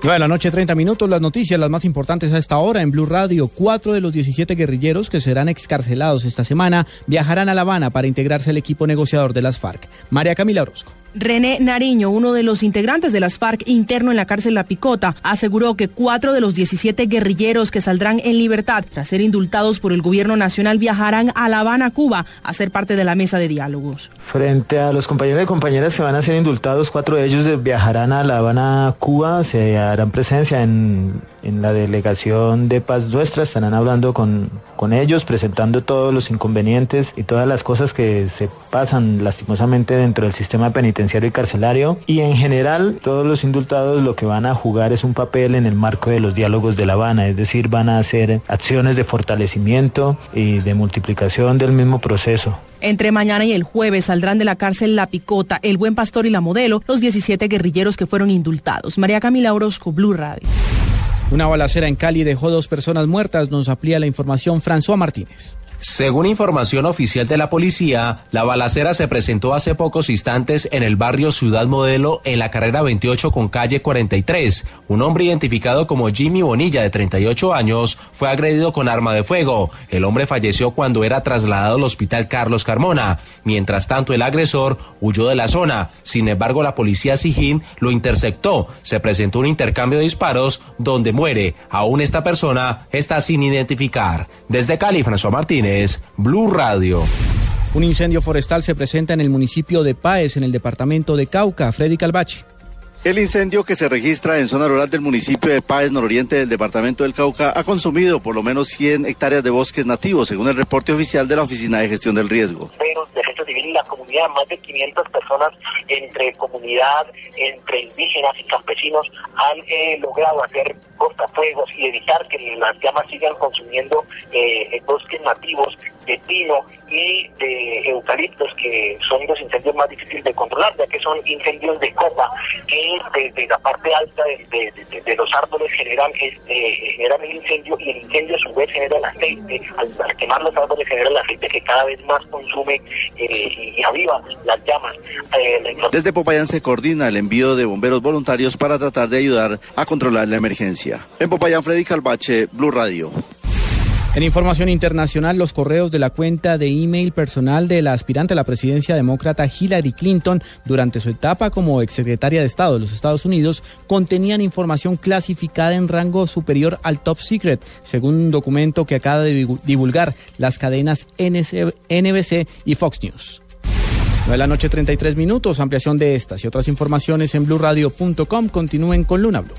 9 de la noche, 30 minutos. Las noticias, las más importantes a esta hora en Blue Radio. Cuatro de los 17 guerrilleros que serán excarcelados esta semana viajarán a La Habana para integrarse al equipo negociador de las FARC. María Camila Orozco. René Nariño, uno de los integrantes de las FARC interno en la cárcel La Picota, aseguró que cuatro de los 17 guerrilleros que saldrán en libertad tras ser indultados por el gobierno nacional viajarán a La Habana, Cuba, a ser parte de la mesa de diálogos. Frente a los compañeros y compañeras que van a ser indultados, cuatro de ellos viajarán a La Habana, Cuba, se harán presencia en, en la delegación de Paz Nuestra, estarán hablando con, con ellos, presentando todos los inconvenientes y todas las cosas que se pasan lastimosamente dentro del sistema penitenciario y carcelario. Y en general, todos los indultados lo que van a jugar es un papel en el marco de los diálogos de La Habana, es decir, van a hacer acciones de fortalecimiento y de multiplicación del mismo proceso. Entre mañana y el jueves saldrán de la cárcel La Picota, El Buen Pastor y La Modelo, los 17 guerrilleros que fueron indultados. María Camila Orozco, Blue Radio. Una balacera en Cali dejó dos personas muertas. Nos amplía la información François Martínez. Según información oficial de la policía, la balacera se presentó hace pocos instantes en el barrio Ciudad Modelo en la carrera 28 con calle 43. Un hombre identificado como Jimmy Bonilla de 38 años fue agredido con arma de fuego. El hombre falleció cuando era trasladado al hospital Carlos Carmona. Mientras tanto, el agresor huyó de la zona. Sin embargo, la policía Sijín lo interceptó. Se presentó un intercambio de disparos donde muere. Aún esta persona está sin identificar. Desde Cali, François Martínez. Blue Radio. Un incendio forestal se presenta en el municipio de Páez, en el departamento de Cauca. Freddy Calvache. El incendio que se registra en zona rural del municipio de Páez, nororiente del departamento del Cauca, ha consumido por lo menos 100 hectáreas de bosques nativos, según el reporte oficial de la Oficina de Gestión del Riesgo. Defensa Civil y la más de 500 personas entre comunidad, entre indígenas y campesinos han eh, logrado hacer cortafuegos y evitar que las llamas sigan consumiendo eh, bosques nativos de pino y de que son los incendios más difíciles de controlar, ya que son incendios de copa que desde la parte alta de, los árboles generan, este, generan el incendio y el incendio a su vez genera el aceite. Al, quemar los árboles genera el aceite que cada vez más consume eh, y aviva las llamas. La... Desde Popayán se coordina el envío de bomberos voluntarios para tratar de ayudar a controlar la emergencia. En Popayán, Freddy Calvache, Blue Radio. En información internacional, los correos de la cuenta de email personal de la aspirante a la presidencia demócrata Hillary Clinton durante su etapa como exsecretaria de Estado de los Estados Unidos contenían información clasificada en rango superior al top secret, según un documento que acaba de divulgar las cadenas NBC y Fox News. 9 de la noche 33 minutos, ampliación de estas y otras informaciones en blurradio.com. Continúen con Luna Blue.